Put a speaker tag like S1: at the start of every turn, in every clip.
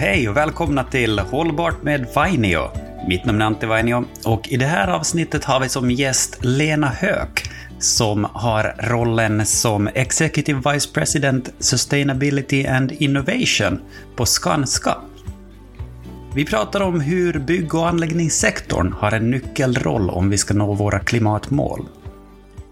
S1: Hej och välkomna till Hållbart med Vainio. Mitt namn är Antti Vainio och i det här avsnittet har vi som gäst Lena Höök som har rollen som Executive Vice President Sustainability and Innovation på Skanska. Vi pratar om hur bygg och anläggningssektorn har en nyckelroll om vi ska nå våra klimatmål.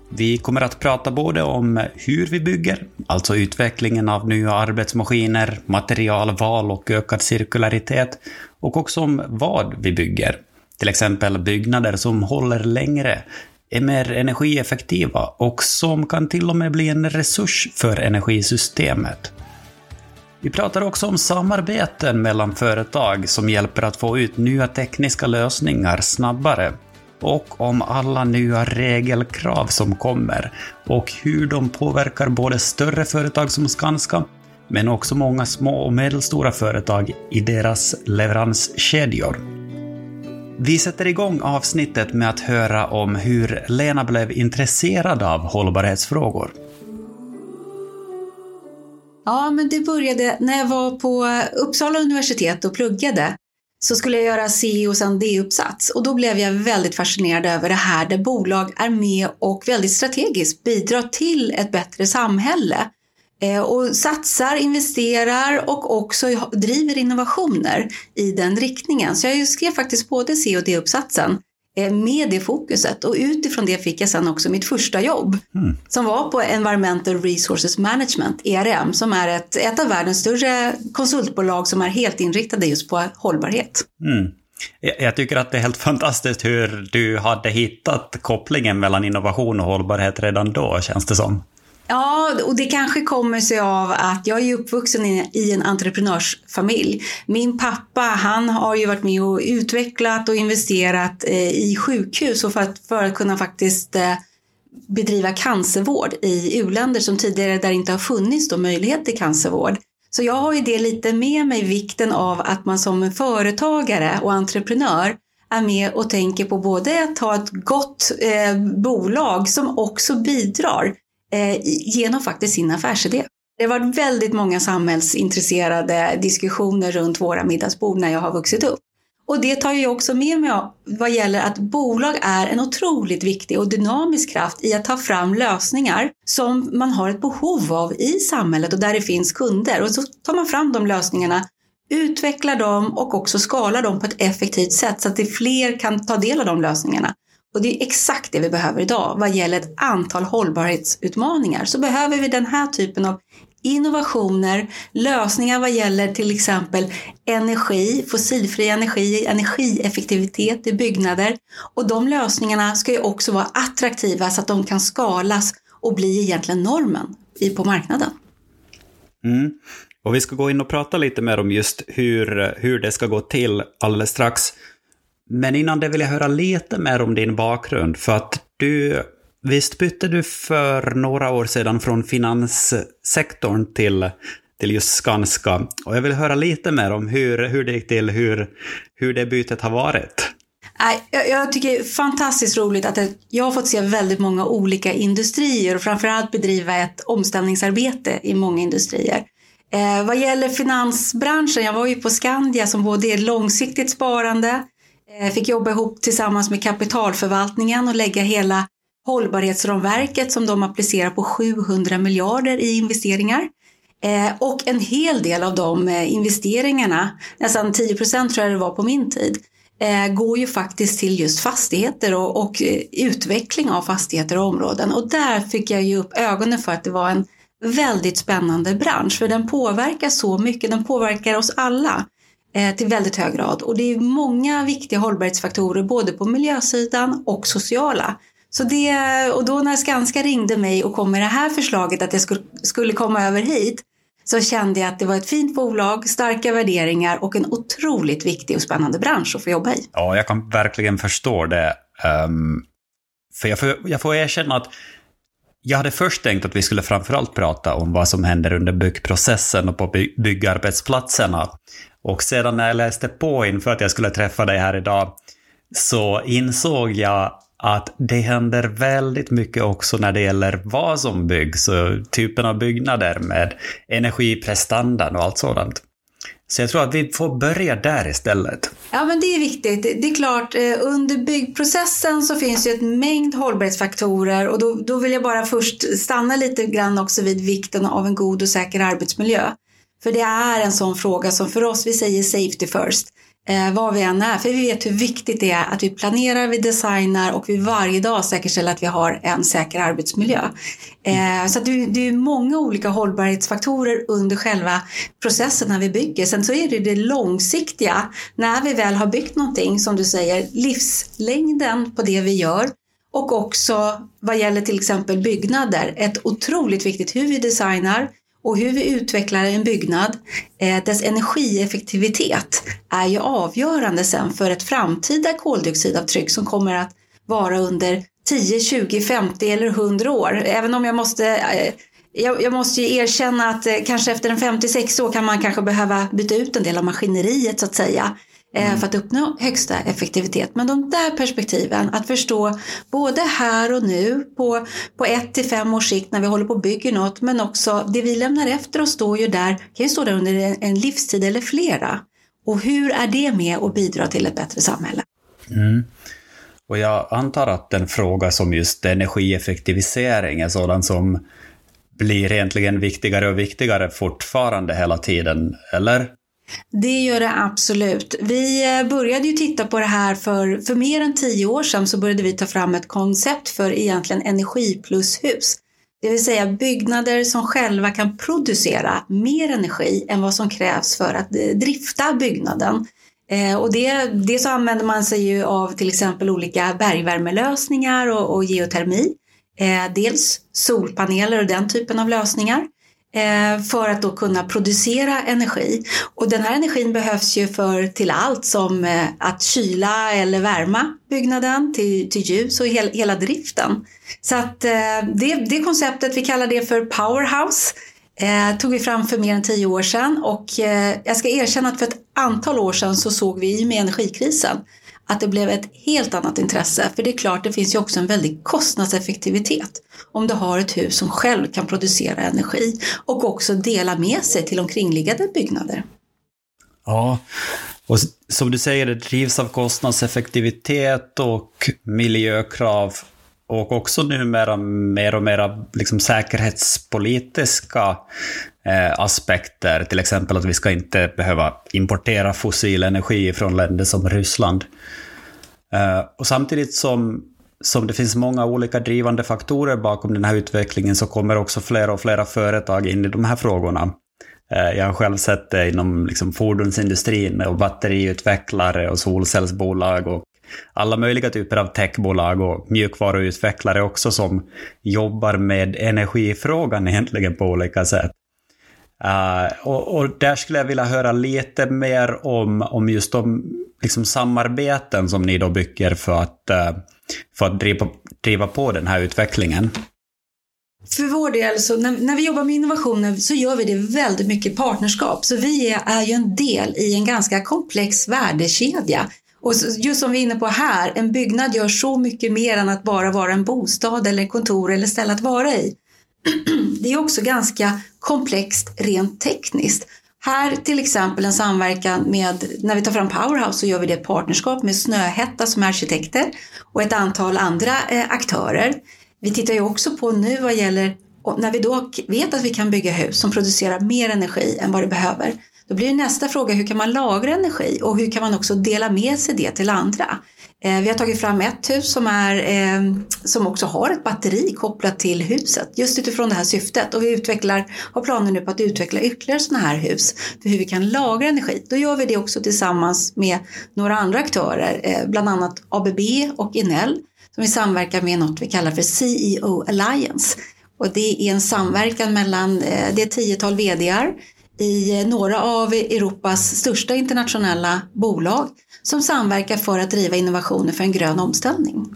S1: Vi kommer att prata både om hur vi bygger, alltså utvecklingen av nya arbetsmaskiner, materialval och ökad cirkularitet, och också om vad vi bygger. Till exempel byggnader som håller längre, är mer energieffektiva och som kan till och med bli en resurs för energisystemet. Vi pratar också om samarbeten mellan företag som hjälper att få ut nya tekniska lösningar snabbare och om alla nya regelkrav som kommer och hur de påverkar både större företag som Skanska men också många små och medelstora företag i deras leveranskedjor. Vi sätter igång avsnittet med att höra om hur Lena blev intresserad av hållbarhetsfrågor.
S2: Ja, men det började när jag var på Uppsala universitet och pluggade. Så skulle jag göra C och sen D-uppsats och då blev jag väldigt fascinerad över det här där bolag är med och väldigt strategiskt bidrar till ett bättre samhälle. Eh, och satsar, investerar och också driver innovationer i den riktningen. Så jag skrev faktiskt både C och D-uppsatsen med det fokuset och utifrån det fick jag sen också mitt första jobb mm. som var på Environmental Resources Management, ERM, som är ett, ett av världens större konsultbolag som är helt inriktade just på hållbarhet. Mm.
S1: Jag tycker att det är helt fantastiskt hur du hade hittat kopplingen mellan innovation och hållbarhet redan då, känns det som.
S2: Ja, och det kanske kommer sig av att jag är uppvuxen i en entreprenörsfamilj. Min pappa, han har ju varit med och utvecklat och investerat eh, i sjukhus för att, för att kunna faktiskt eh, bedriva cancervård i uländer som tidigare där inte har funnits då möjlighet till cancervård. Så jag har ju det lite med mig, vikten av att man som företagare och entreprenör är med och tänker på både att ha ett gott eh, bolag som också bidrar eh, genom faktiskt sin affärsidé. Det har varit väldigt många samhällsintresserade diskussioner runt våra middagsbord när jag har vuxit upp. Och det tar jag också med mig vad gäller att bolag är en otroligt viktig och dynamisk kraft i att ta fram lösningar som man har ett behov av i samhället och där det finns kunder. Och så tar man fram de lösningarna, utvecklar dem och också skalar dem på ett effektivt sätt så att det fler kan ta del av de lösningarna. Och det är exakt det vi behöver idag. Vad gäller ett antal hållbarhetsutmaningar så behöver vi den här typen av innovationer, lösningar vad gäller till exempel energi, fossilfri energi, energieffektivitet i byggnader. Och de lösningarna ska ju också vara attraktiva så att de kan skalas och bli egentligen normen på marknaden.
S1: Mm. Och vi ska gå in och prata lite mer om just hur, hur det ska gå till alldeles strax. Men innan det vill jag höra lite mer om din bakgrund. För att du, visst bytte du för några år sedan från finanssektorn till, till just Skanska. Och jag vill höra lite mer om hur, hur det gick till, hur, hur det bytet har varit.
S2: Jag tycker det är fantastiskt roligt att jag har fått se väldigt många olika industrier och framförallt bedriva ett omställningsarbete i många industrier. Eh, vad gäller finansbranschen, jag var ju på Skandia som både är långsiktigt sparande, Eh, fick jobba ihop tillsammans med kapitalförvaltningen och lägga hela hållbarhetsramverket som de applicerar på 700 miljarder i investeringar. Eh, och en hel del av de eh, investeringarna, nästan 10 procent tror jag det var på min tid, går ju faktiskt till just fastigheter och, och, utveckling av fastigheter och områden. Och där fick jag ju upp ögonen för att det var en väldigt spännande bransch, för den påverkar så mycket, den påverkar oss alla. Eh, till väldigt hög grad. Och det är många viktiga hållbarhetsfaktorer både på miljösidan och sociala. Så det, och då när Skanska ringde mig och kom med det här förslaget att jag skulle komma över hit så kände jag att det var ett fint bolag, starka värderingar och en otroligt viktig och spännande bransch att få jobba i.
S1: Ja, jag kan verkligen förstå det. Um, för jag får, jag får erkänna att jag hade först tänkt att vi skulle framförallt prata om vad som händer under byggprocessen och på byggarbetsplatserna. Och sedan när jag läste på inför att jag skulle träffa dig här idag så insåg jag att det händer väldigt mycket också när det gäller vad som byggs och typen av byggnader med energiprestandan och allt sådant. Så jag tror att vi får börja där istället.
S2: Ja, men det är viktigt. Det är klart, eh, under byggprocessen så finns ju ett mängd hållbarhetsfaktorer och då, då vill jag bara först stanna lite grann också vid vikten av en god och säker arbetsmiljö. För det är en sån fråga som för oss, vi säger safety first eh, var vi än är. För vi vet hur viktigt det är att vi planerar, vi designar och vi varje dag säkerställer att vi har en säker arbetsmiljö. Eh, så det, det är många olika hållbarhetsfaktorer under själva processen när vi bygger. Sen så är det det långsiktiga, när vi väl har byggt någonting, som du säger, livslängden på det vi gör och också vad gäller till exempel byggnader, ett otroligt viktigt hur vi designar, och hur vi utvecklar en byggnad, eh, dess energieffektivitet är ju avgörande sen för ett framtida koldioxidavtryck som kommer att vara under 10, 20, 50 eller 100 år. Även om jag måste eh, jag, måste ju erkänna att eh, kanske efter en 56 år kan man kanske behöva byta ut en del av maskineriet så att säga. Eh, mm. för att uppnå högsta effektivitet. Men de där perspektiven, att förstå både här och nu på, på ett till fem års sikt när vi håller på och bygger något, men också det vi lämnar efter oss står ju där, kan ju stå där under en, en livstid eller flera. Och hur är det med att bidra till ett bättre samhälle?
S1: Mm. Och jag antar att en fråga som just energieffektivisering är sådan som blir egentligen viktigare och viktigare fortfarande hela tiden, eller?
S2: Det gör det absolut. Vi eh, började ju titta på det här för, för mer än tio år sedan så började vi ta fram ett koncept för egentligen energiplushus. Det vill säga byggnader som själva kan producera mer energi än vad som krävs för att eh, drifta byggnaden. Eh, och det, det så använder man sig ju av till exempel olika bergvärmelösningar och, och geotermi. Dels solpaneler och den typen av lösningar. Eh, för att då kunna producera energi. Och den här energin behövs ju för till allt som eh, att kyla eller värma byggnaden, till, till ljus och hel, hela driften. Så att eh, det, det konceptet, vi kallar det för powerhouse, eh, tog vi fram för mer än tio år sedan och eh, jag ska erkänna att för ett antal år sedan så såg vi i med energikrisen att det blev ett helt annat intresse. För det är klart, det finns ju också en väldig kostnadseffektivitet om du har ett hus som själv kan producera energi och också dela med sig till omkringliggande byggnader.
S1: Ja, och som du säger, det drivs av kostnadseffektivitet och miljökrav och också numera mer och mer liksom säkerhetspolitiska Eh, aspekter. Till exempel att vi ska inte behöva importera fossil energi från länder som Ryssland. Eh, och samtidigt som, som det finns många olika drivande faktorer bakom den här utvecklingen så kommer också fler och fler företag in i de här frågorna. Eh, jag har själv sett det inom liksom fordonsindustrin och batteriutvecklare och solcellsbolag och alla möjliga typer av techbolag och mjukvaruutvecklare också som jobbar med energifrågan egentligen på olika sätt. Uh, och, och, där skulle jag vilja höra lite mer om, om just de liksom, samarbeten som ni då bygger för att, uh, för att driva, driva på den här utvecklingen.
S2: För vår del, så när, när, vi jobbar med innovationer så gör vi det väldigt mycket partnerskap. Så vi är, är ju en del i en ganska komplex värdekedja. Och just som vi är inne på här, en byggnad gör så mycket mer än att bara vara en bostad eller kontor eller ställe att vara i. Det är också ganska komplext rent tekniskt. Här till exempel en samverkan med, när vi tar fram Powerhouse så gör vi det i partnerskap med Snöhetta som är arkitekter och ett antal andra eh, aktörer. Vi tittar ju också på nu vad gäller, när vi då vet att vi kan bygga hus som producerar mer energi än vad det behöver, då blir nästa fråga hur kan man lagra energi och hur kan man också dela med sig det till andra? Eh, vi har tagit fram ett hus som, är, eh, som också har ett batteri kopplat till huset just utifrån det här syftet och vi utvecklar, har planer nu på att utveckla ytterligare sådana här hus för hur vi kan lagra energi. Då gör vi det också tillsammans med några andra aktörer, eh, bland annat ABB och Inel som vi samverkar med något vi kallar för CEO Alliance. Och det är en samverkan mellan det är tiotal VDar i några av Europas största internationella bolag som samverkar för att driva innovationer för en grön omställning.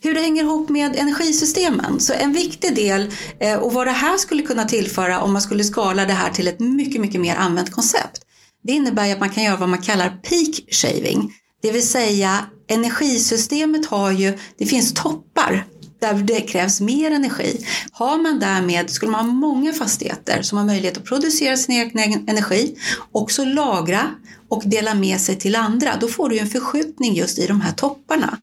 S2: Hur det hänger ihop med energisystemen. Så en viktig del eh, och vad det här skulle kunna tillföra om man skulle skala det här till ett mycket, mycket mer använt koncept. Det innebär att man kan göra vad man kallar peak shaving. Det vill säga energisystemet har ju, det finns toppar där det krävs mer energi. Har man därmed, skulle man ha många fastigheter som har möjlighet att producera sin egen energi, också lagra och dela med sig till andra, då får du en förskjutning just i de här topparna.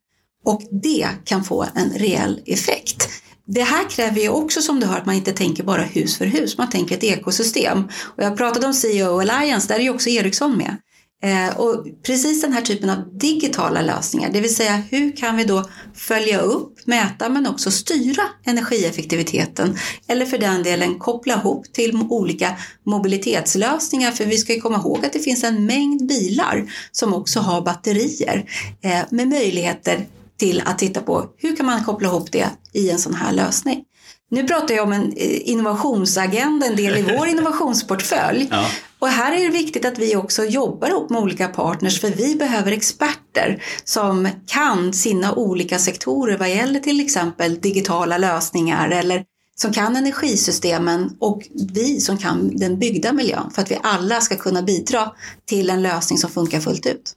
S2: Och det kan få en reell effekt. Det här kräver ju också som du hör att man inte tänker bara hus för hus, man tänker ett ekosystem. Och jag pratade om CEO Alliance, där är ju också Ericsson med. Eh, och precis den här typen av digitala lösningar, det vill säga hur kan vi då följa upp, mäta men också styra energieffektiviteten eller för den delen koppla ihop till olika mobilitetslösningar för vi ska ju komma ihåg att det finns en mängd bilar som också har batterier eh, med möjligheter till att titta på hur kan man koppla ihop det i en sån här lösning. Nu pratar jag om en eh, innovationsagenda, en del i vår innovationsportfölj. Ja. Och här är det viktigt att vi också jobbar ihop med olika partners för vi behöver experter som kan sina olika sektorer vad gäller till exempel digitala lösningar eller som kan energisystemen och vi som kan den byggda miljön för att vi alla ska kunna bidra till en lösning som funkar fullt ut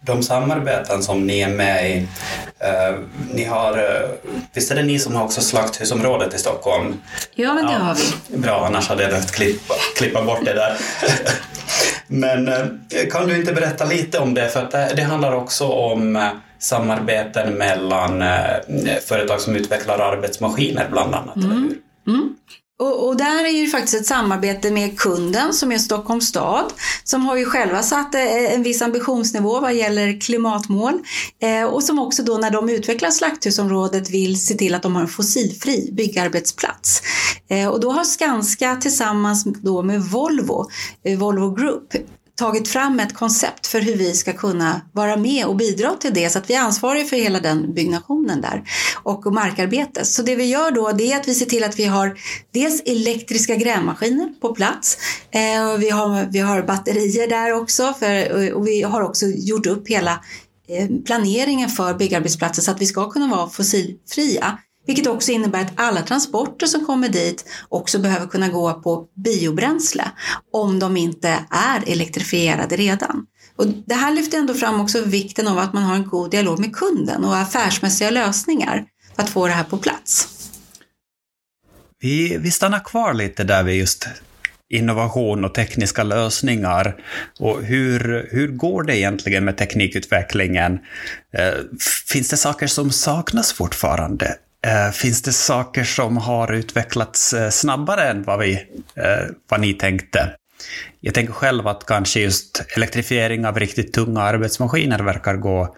S1: de samarbeten som ni är med i, eh, ni har, eh, visst är det ni som har också Slakthusområdet i Stockholm?
S2: Ja, men det ja, har vi.
S1: Bra, annars hade jag behövt klippa, klippa bort det där. men eh, kan du inte berätta lite om det? För att det, det handlar också om eh, samarbeten mellan eh, företag som utvecklar arbetsmaskiner bland annat, mm. eller hur? Mm.
S2: Och, och, där är ju faktiskt ett samarbete med kunden som är Stockholms stad som har ju själva satt eh, en viss ambitionsnivå vad gäller klimatmål eh, och som också då när de utvecklar slakthusområdet vill se till att de har en fossilfri byggarbetsplats. Eh, och då har Skanska tillsammans då med Volvo, eh, Volvo Group, tagit fram ett koncept för hur vi ska kunna vara med och bidra till det så att vi är ansvariga för hela den byggnationen där och markarbetet. Så det vi gör då det är att vi ser till att vi har dels elektriska grävmaskiner på plats. Eh, vi, har, vi har batterier där också för, och vi har också gjort upp hela eh, planeringen för byggarbetsplatser så att vi ska kunna vara fossilfria. Vilket också innebär att alla transporter som kommer dit också behöver kunna gå på biobränsle om de inte är elektrifierade redan. Och det här lyfter ändå fram också vikten av att man har en god dialog med kunden och affärsmässiga lösningar för att få det här på plats.
S1: Vi, vi stannar kvar lite där vi just innovation och tekniska lösningar. Och hur, hur går det egentligen med teknikutvecklingen? Eh, finns det saker som saknas fortfarande? Eh, finns det saker som har utvecklats eh, snabbare än vad, vi, eh, vad ni tänkte? Jag tänker själv att kanske just elektrifiering av riktigt tunga arbetsmaskiner verkar gå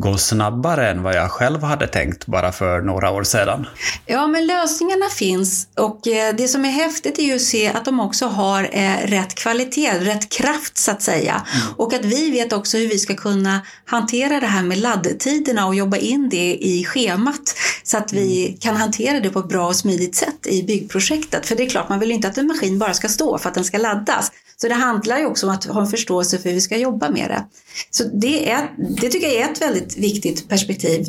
S1: gå snabbare än vad jag själv hade tänkt bara för några år sedan.
S2: Ja, men lösningarna finns och eh, det som är häftigt är ju att se att de också har eh, rätt kvalitet, rätt kraft så att säga. Mm. Och att vi vet också hur vi ska kunna hantera det här med laddtiderna och jobba in det i schemat så att vi mm. kan hantera det på ett bra och smidigt sätt i byggprojektet. För det är klart, man vill inte att en maskin bara ska stå för att den ska laddas. Så det handlar ju också om att ha en förståelse för hur vi ska jobba med det. Så det, är, det tycker jag är ett väldigt viktigt perspektiv.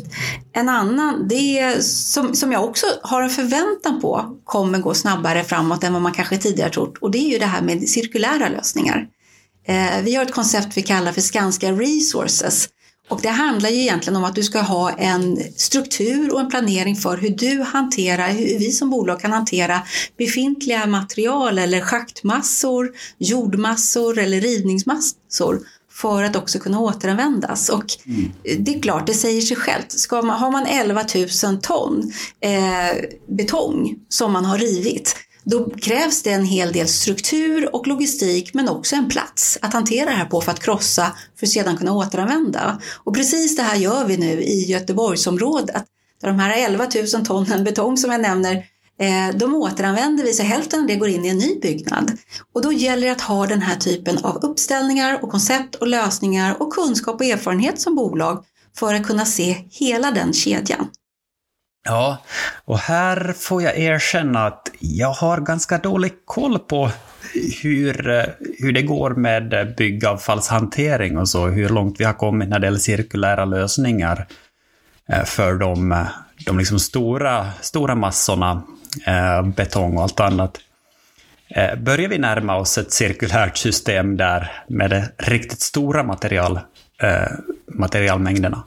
S2: En annan, det är, som, som jag också har en förväntan på kommer gå snabbare framåt än vad man kanske tidigare trott och det är ju det här med cirkulära lösningar. Eh, vi har ett koncept vi kallar för Skanska Resources och det handlar ju egentligen om att du ska ha en struktur och en planering för hur du hanterar, hur vi som bolag kan hantera befintliga material eller schaktmassor, jordmassor eller rivningsmassor för att också kunna återanvändas. Och mm. det är klart, det säger sig självt. Ska man, har man 11 000 ton eh, betong som man har rivit då krävs det en hel del struktur och logistik men också en plats att hantera det här på för att krossa för att sedan kunna återanvända. Och precis det här gör vi nu i Göteborgsområdet. Där de här 11 000 tonnen betong som jag nämner, eh, de återanvänder vi så hälften av det går in i en ny byggnad. Och då gäller det att ha den här typen av uppställningar och koncept och lösningar och kunskap och erfarenhet som bolag för att kunna se hela den kedjan.
S1: Ja, och här får jag erkänna att jag har ganska dålig koll på hur, eh, hur det går med byggavfallshantering och så, hur långt vi har kommit när det gäller cirkulära lösningar eh, för de, eh, de liksom stora, stora massorna, betong och allt annat. Börjar vi närma oss ett cirkulärt system där med de riktigt stora material, materialmängderna?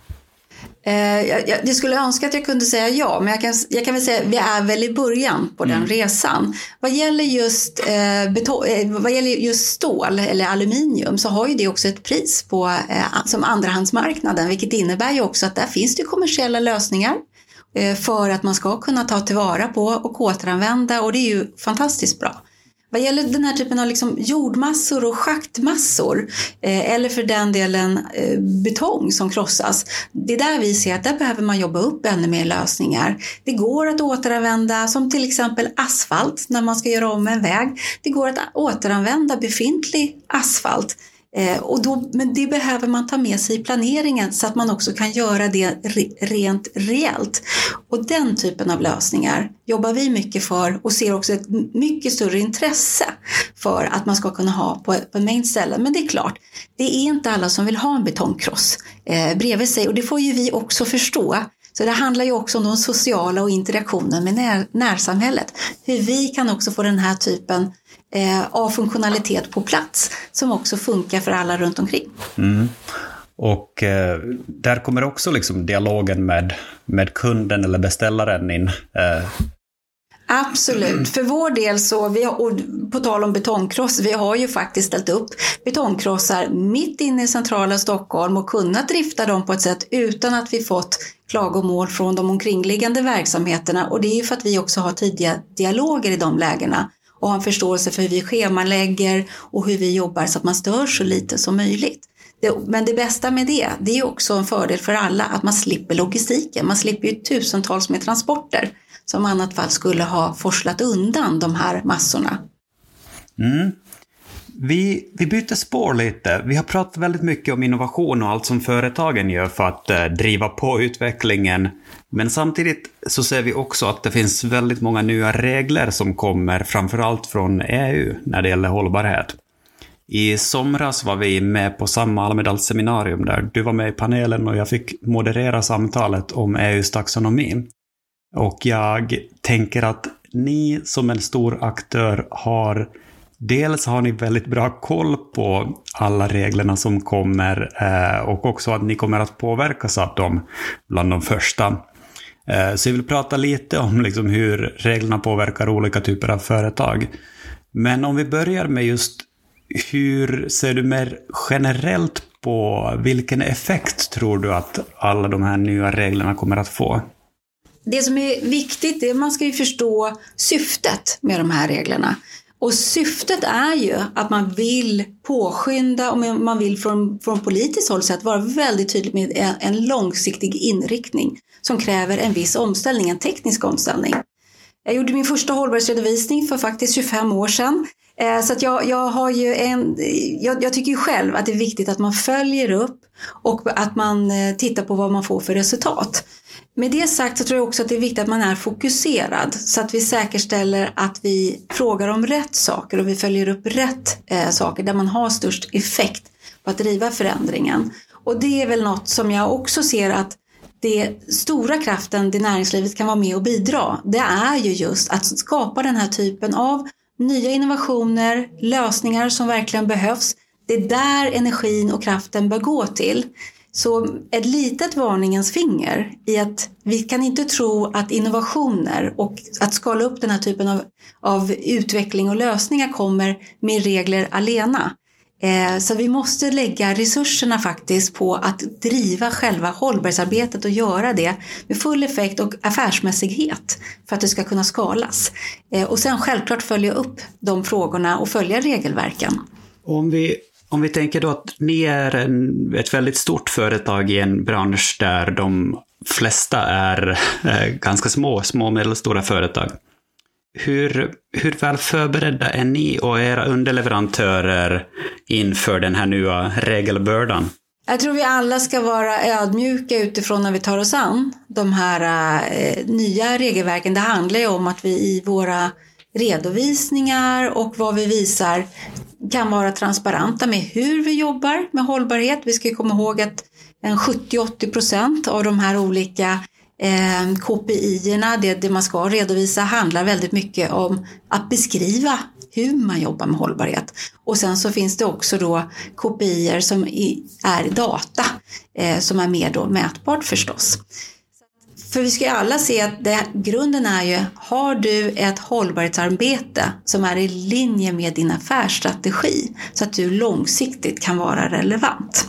S2: Eh, jag, jag, skulle önska att jag kunde säga ja, men jag kan, jag kan väl säga att vi är väl i början på den mm. resan. Vad gäller, just, eh, beton, eh, vad gäller just stål eller aluminium så har ju det också ett pris på, eh, som andrahandsmarknaden, vilket innebär ju också att där finns det kommersiella lösningar eh, för att man ska kunna ta tillvara på och återanvända och det är ju fantastiskt bra. Vad gäller den här typen av liksom jordmassor och schaktmassor eh, eller för den delen eh, betong som krossas. Det är där vi ser att där behöver man jobba upp ännu mer lösningar. Det går att återanvända som till exempel asfalt när man ska göra om en väg. Det går att återanvända befintlig asfalt Eh, och då, men det behöver man ta med sig i planeringen så att man också kan göra det re, rent reellt. Och den typen av lösningar jobbar vi mycket för och ser också ett mycket större intresse för att man ska kunna ha på, på en mängd ställen. Men det är klart, det är inte alla som vill ha en betongkross eh, bredvid sig och det får ju vi också förstå. Så det handlar ju också om de sociala och interaktionen med när, närsamhället. Hur vi kan också få den här typen eh, av funktionalitet på plats som också funkar för alla runt omkring.
S1: Mm. Och eh, där kommer också liksom dialogen med, med kunden eller beställaren in. Eh.
S2: Absolut. För vår del så, vi har, och på tal om betongkross, vi har ju faktiskt ställt upp betongkrossar mitt inne i centrala Stockholm och kunnat drifta dem på ett sätt utan att vi fått klagomål från de omkringliggande verksamheterna. Och det är ju för att vi också har tidiga dialoger i de lägena och ha en förståelse för hur vi schemalägger och hur vi jobbar så att man stör så lite som möjligt. Det, men det bästa med det, det är också en fördel för alla att man slipper logistiken. Man slipper ju tusentals med transporter som i annat fall skulle ha forslat undan de här massorna.
S1: Mm. Vi, vi byter spår lite. Vi har pratat väldigt mycket om innovation och allt som företagen gör för att eh, driva på utvecklingen. Men samtidigt så ser vi också att det finns väldigt många nya regler som kommer, framförallt från EU, när det gäller hållbarhet. I somras var vi med på samma Almedalsseminarium där du var med i panelen och jag fick moderera samtalet om EUs taxonomi. Och jag tänker att ni som en stor aktör har Dels har ni väldigt bra koll på alla reglerna som kommer eh, och också att ni kommer att påverkas av dem bland de första. Eh, så jag vill prata lite om liksom hur reglerna påverkar olika typer av företag. Men om vi börjar med just hur ser du mer generellt på vilken effekt tror du att alla de här nya reglerna kommer att få?
S2: Det som är viktigt är att man ska ju förstå syftet med de här reglerna. Och syftet är ju att man vill påskynda och man vill från, från politiskt håll sett vara väldigt tydlig med en, en långsiktig inriktning som kräver en viss omställning, en teknisk omställning. Jag gjorde min första hållbarhetsredovisning för faktiskt 25 år sedan. Eh, så att jag, jag, har ju en, jag, jag, tycker ju själv att det är viktigt att man följer upp och att man eh, tittar på vad man får för resultat. Med det sagt så tror jag också att det är viktigt att man är fokuserad så att vi säkerställer att vi frågar om rätt saker och vi följer upp rätt eh, saker där man har störst effekt på att driva förändringen. Och det är väl något som jag också ser att det stora kraften det näringslivet kan vara med och bidra, det är ju just att skapa den här typen av nya innovationer, lösningar som verkligen behövs. Det är där energin och kraften bör gå till. Så ett litet varningens finger i att vi kan inte tro att innovationer och att skala upp den här typen av, av utveckling och lösningar kommer med regler alena. Eh, så vi måste lägga resurserna faktiskt på att driva själva hållbarhetsarbetet och göra det med full effekt och affärsmässighet för att det ska kunna skalas. Eh, och sen självklart följa upp de frågorna och följa regelverken.
S1: Om vi om vi tänker då att ni är en, ett väldigt stort företag i en bransch där de flesta är eh, ganska små, små och medelstora företag. Hur, hur väl förberedda är ni och era underleverantörer inför den här nya regelbördan?
S2: Jag tror vi alla ska vara ödmjuka utifrån när vi tar oss an de här eh, nya regelverken. Det handlar ju om att vi i våra redovisningar och vad vi visar kan vara transparenta med hur vi jobbar med hållbarhet. Vi ska komma ihåg att en 70-80 procent av de här olika eh, KPI-erna, det, det man ska redovisa, handlar väldigt mycket om att beskriva hur man jobbar med hållbarhet. Och sen så finns det också då kopior som är data eh, som är mer då mätbart förstås. För vi ska ju alla se att det, grunden är ju, har du ett hållbarhetsarbete som är i linje med din affärsstrategi så att du långsiktigt kan vara relevant.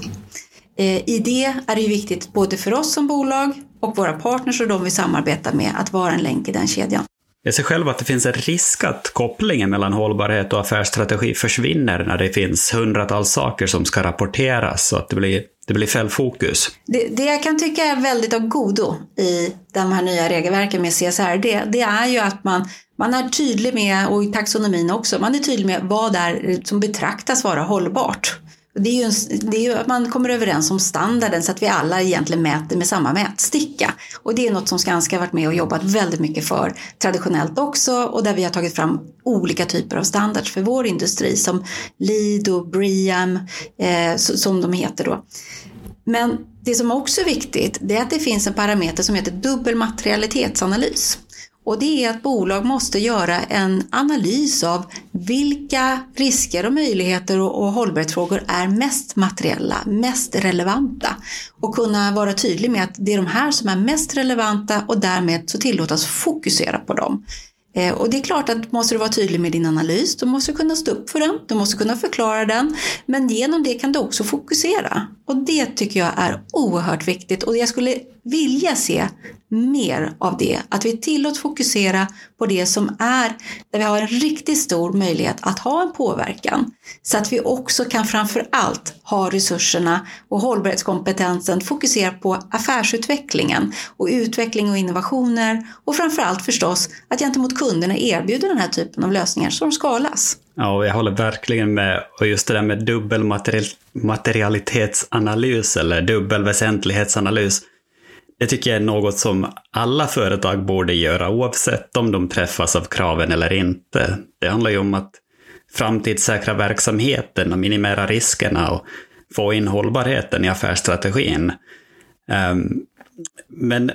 S2: Eh, I det är det ju viktigt både för oss som bolag och våra partners och de vi samarbetar med att vara en länk i den kedjan.
S1: Jag ser själv att det finns en risk att kopplingen mellan hållbarhet och affärsstrategi försvinner när det finns hundratals saker som ska rapporteras så att det blir, det blir fel fokus.
S2: Det, det jag kan tycka är väldigt av godo i de här nya regelverken med CSR, det, det är ju att man, man är tydlig med, och i taxonomin också, man är tydlig med vad det är som betraktas vara hållbart. Det är, ju en, det är ju att man kommer överens om standarden så att vi alla egentligen mäter med samma mätsticka. Och det är något som Skanska har varit med och jobbat väldigt mycket för traditionellt också och där vi har tagit fram olika typer av standards för vår industri som Lido, och eh, som de heter då. Men det som också är viktigt det är att det finns en parameter som heter dubbelmaterialitetsanalys. Och det är att bolag måste göra en analys av vilka risker och möjligheter och, och hållbarhetsfrågor är mest materiella, mest relevanta. Och kunna vara tydlig med att det är de här som är mest relevanta och därmed så tillåtas fokusera på dem. Eh, och det är klart att måste du vara tydlig med din analys, Du måste kunna stå upp för den, du måste kunna förklara den. Men genom det kan du också fokusera. Och det tycker jag är oerhört viktigt och jag skulle vilja se mer av det. Att vi tillåts fokusera på det som är där vi har en riktigt stor möjlighet att ha en påverkan. Så att vi också kan framför allt ha resurserna och hållbarhetskompetensen fokusera på affärsutvecklingen och utveckling och innovationer och framför allt förstås att gentemot kunderna erbjuda den här typen av lösningar som skalas.
S1: Ja, jag håller verkligen med. Och just det där med dubbelmaterialitetsanalys eller dubbel väsentlighetsanalys det tycker jag är något som alla företag borde göra oavsett om de träffas av kraven eller inte. Det handlar ju om att framtidssäkra verksamheten och minimera riskerna och få in hållbarheten i affärsstrategin. Ehm, men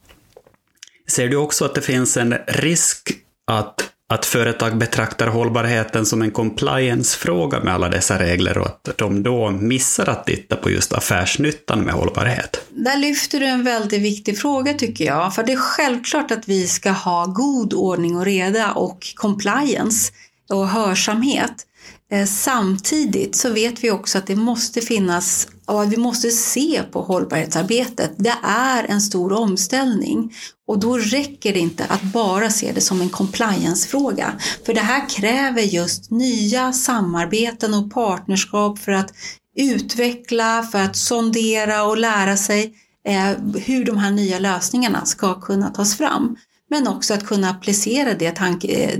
S1: ser du också att det finns en risk att att företag betraktar hållbarheten som en compliance-fråga med alla dessa regler och att de då missar att titta på just affärsnyttan med hållbarhet.
S2: Där lyfter du en väldigt viktig fråga tycker jag, för det är självklart att vi ska ha god ordning och reda och compliance och hörsamhet. Eh, samtidigt så vet vi också att det måste finnas och att vi måste se på hållbarhetsarbetet. Det är en stor omställning och då räcker det inte att bara se det som en compliance-fråga. För det här kräver just nya samarbeten och partnerskap för att utveckla, för att sondera och lära sig eh, hur de här nya lösningarna ska kunna tas fram. Men också att kunna applicera det, tanke, eh,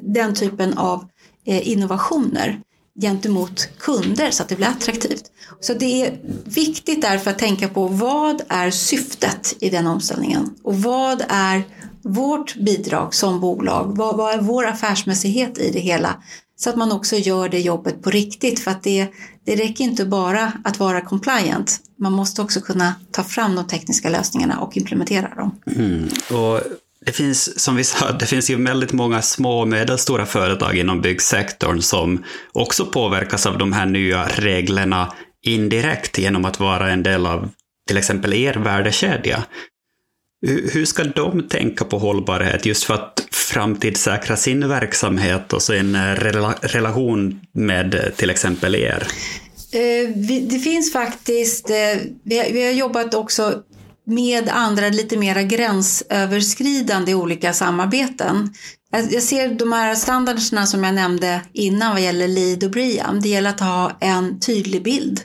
S2: den typen av eh, innovationer gentemot kunder så att det blir attraktivt. Så det är viktigt därför att tänka på vad är syftet i den omställningen och vad är vårt bidrag som bolag? Vad, vad är vår affärsmässighet i det hela? Så att man också gör det jobbet på riktigt för att det, det räcker inte bara att vara compliant. Man måste också kunna ta fram de tekniska lösningarna och implementera dem.
S1: Mm. Och det finns, som vi sa, det finns ju väldigt många små och medelstora företag inom byggsektorn som också påverkas av de här nya reglerna indirekt genom att vara en del av till exempel er värdekedja. Hur ska de tänka på hållbarhet just för att framtidssäkra sin verksamhet och sin eh, rela relation med eh, till exempel er?
S2: Eh, det finns faktiskt, vi har jobbat också med andra lite mera gränsöverskridande olika samarbeten. Jag ser de här standarderna som jag nämnde innan vad gäller lead och BREEAM. Det gäller att ha en tydlig bild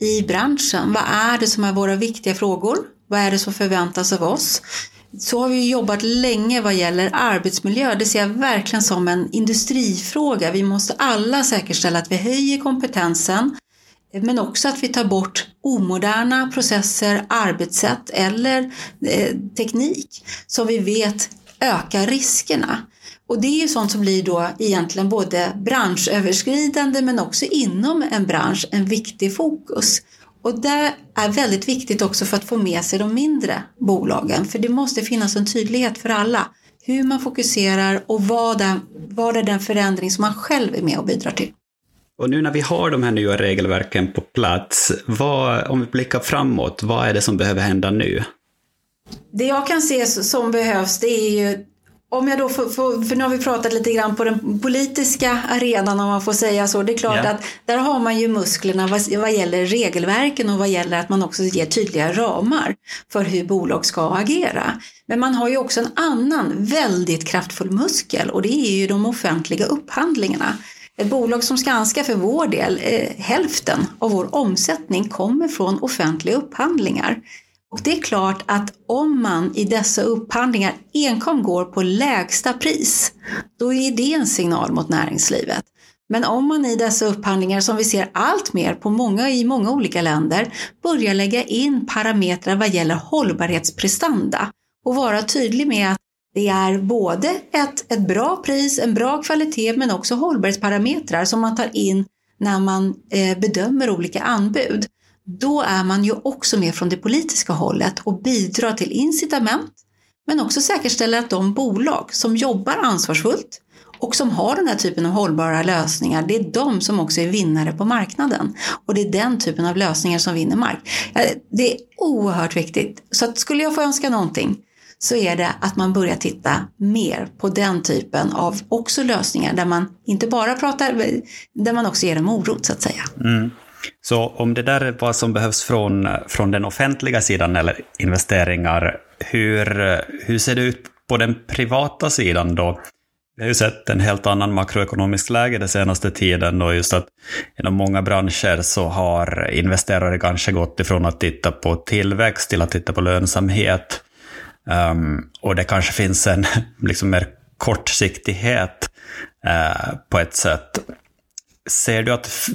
S2: i branschen. Vad är det som är våra viktiga frågor? Vad är det som förväntas av oss? Så har vi jobbat länge vad gäller arbetsmiljö. Det ser jag verkligen som en industrifråga. Vi måste alla säkerställa att vi höjer kompetensen men också att vi tar bort omoderna processer, arbetssätt eller eh, teknik som vi vet ökar riskerna. Och det är ju sånt som blir då egentligen både branschöverskridande men också inom en bransch en viktig fokus. Och det är väldigt viktigt också för att få med sig de mindre bolagen för det måste finnas en tydlighet för alla. hur man fokuserar och vad vad är den förändring som man själv är med och bidrar till.
S1: Och nu när vi har de här nya regelverken på plats, vad, om vi blickar framåt, vad är det som behöver hända nu?
S2: Det jag kan se som behövs det är ju om jag då får, får, för nu har vi pratat lite grann på den politiska arenan om man får säga så. Det är klart yeah. att där har man ju musklerna vad, vad gäller regelverken och vad gäller att man också ger tydliga ramar för hur bolag ska agera. Men man har ju också en annan väldigt kraftfull muskel och det är ju de offentliga upphandlingarna. Ett bolag som Skanska för vår del, eh, hälften av vår omsättning kommer från offentliga upphandlingar. Och det är klart att om man i dessa upphandlingar enkom går på lägsta pris, då är det en signal mot näringslivet. Men om man i dessa upphandlingar, som vi ser allt mer på många, i många olika länder, börjar lägga in parametrar vad gäller hållbarhetsprestanda och vara tydlig med att det är både ett, ett bra pris, en bra kvalitet, men också hållbarhetsparametrar som man tar in när man eh, bedömer olika anbud då är man ju också med från det politiska hållet och bidrar till incitament men också säkerställer att de bolag som jobbar ansvarsfullt och som har den här typen av hållbara lösningar, det är de som också är vinnare på marknaden. Och det är den typen av lösningar som vinner mark. Eh, det är oerhört viktigt. Så att skulle jag få önska någonting så är det att man börjar titta mer på den typen av också lösningar där man inte bara pratar, där man också ger en morot så att säga. Mm.
S1: Så om det där är vad som behövs från, från den offentliga sidan eller investeringar, hur, hur ser det ut på den privata sidan då? Vi har ju sett en helt annan makroekonomisk läge den senaste tiden och just att inom många branscher så har investerare kanske gått ifrån att titta på tillväxt till att titta på lönsamhet. Um, och det kanske finns en liksom mer kortsiktighet uh, på ett sätt. Ser du att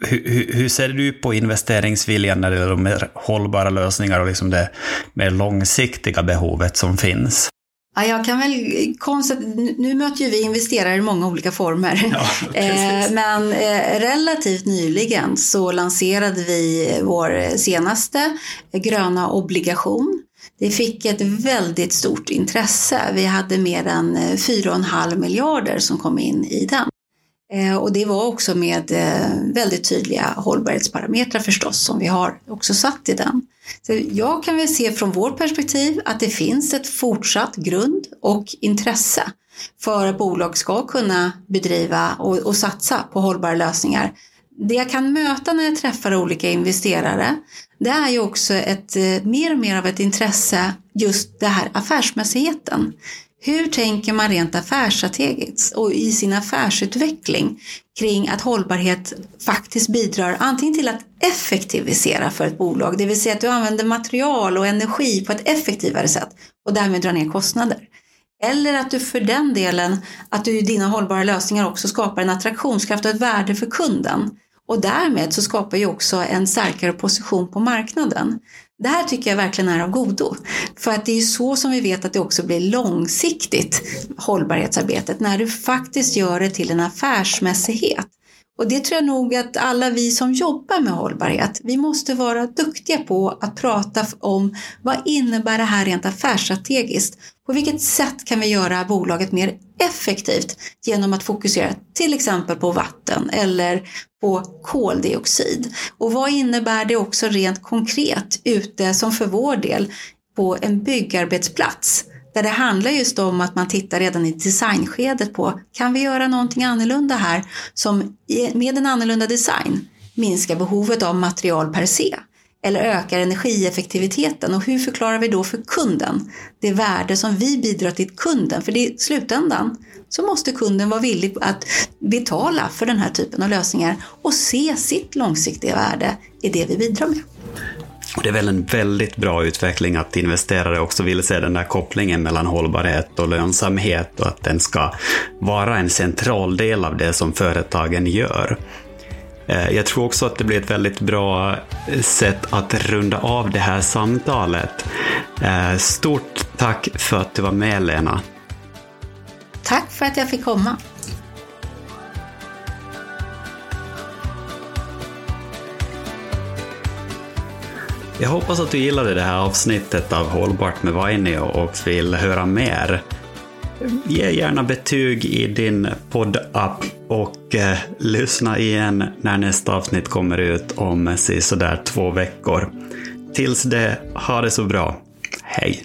S1: hur, hur, ser du på investeringsviljan när det gäller de mer hållbara lösningar och liksom det mer långsiktiga behovet som finns?
S2: Ja, jag kan väl konstatera, nu möter ju vi investerare i många olika former. Ja, eh, Men eh, relativt nyligen så lanserade vi vår senaste gröna obligation. Vi fick ett väldigt stort intresse. Vi hade mer än eh, 4,5 miljarder som kom in i den. Eh, och det var också med eh, väldigt tydliga hållbarhetsparametrar förstås som vi har också satt i den. Så jag kan väl se från vårt perspektiv att det finns ett fortsatt grund och intresse för att bolag ska kunna bedriva och, och satsa på hållbara lösningar. Det jag kan möta när jag träffar olika investerare det är ju också ett, eh, mer och mer av ett intresse just det här affärsmässigheten. Hur tänker man rent affärsstrategiskt och i sin affärsutveckling kring att hållbarhet faktiskt bidrar antingen till att effektivisera för ett bolag, det vill säga att du använder material och energi på ett effektivare sätt och därmed drar ner kostnader. Eller att du för den delen, att du i dina hållbara lösningar också skapar en attraktionskraft och ett värde för kunden. Och därmed så skapar ju också en starkare position på marknaden. Det här tycker jag verkligen är av godo. För att det är så som vi vet att det också blir långsiktigt hållbarhetsarbetet, när du faktiskt gör det till en affärsmässighet. Och det tror jag nog att alla vi som jobbar med hållbarhet, vi måste vara duktiga på att prata om vad innebär det här rent affärsstrategiskt? På vilket sätt kan vi göra bolaget mer effektivt genom att fokusera till exempel på vatten eller på koldioxid? Och vad innebär det också rent konkret ute som för vår del på en byggarbetsplats? Där det handlar just om att man tittar redan i designskedet på, kan vi göra någonting annorlunda här som med en annorlunda design minskar behovet av material per se? Eller ökar energieffektiviteten och hur förklarar vi då för kunden det värde som vi bidrar till kunden? För i slutändan så måste kunden vara villig att betala för den här typen av lösningar och se sitt långsiktiga värde i det vi bidrar med.
S1: Och det är väl en väldigt bra utveckling att investerare också vill se den där kopplingen mellan hållbarhet och lönsamhet och att den ska vara en central del av det som företagen gör. Eh, jag tror också att det blir ett väldigt bra eh, sätt att runda av det här samtalet. Eh, stort tack för att du var med Lena.
S2: Tack för att jag fick komma.
S1: Jag hoppas att du gillade det här avsnittet av Hållbart med Vainio och vill höra mer. ge gärna betyg i din poddapp och eh, lyssna igen när nästa avsnitt kommer ut om sådär två veckor. Tills det, ha det så bra. Hej!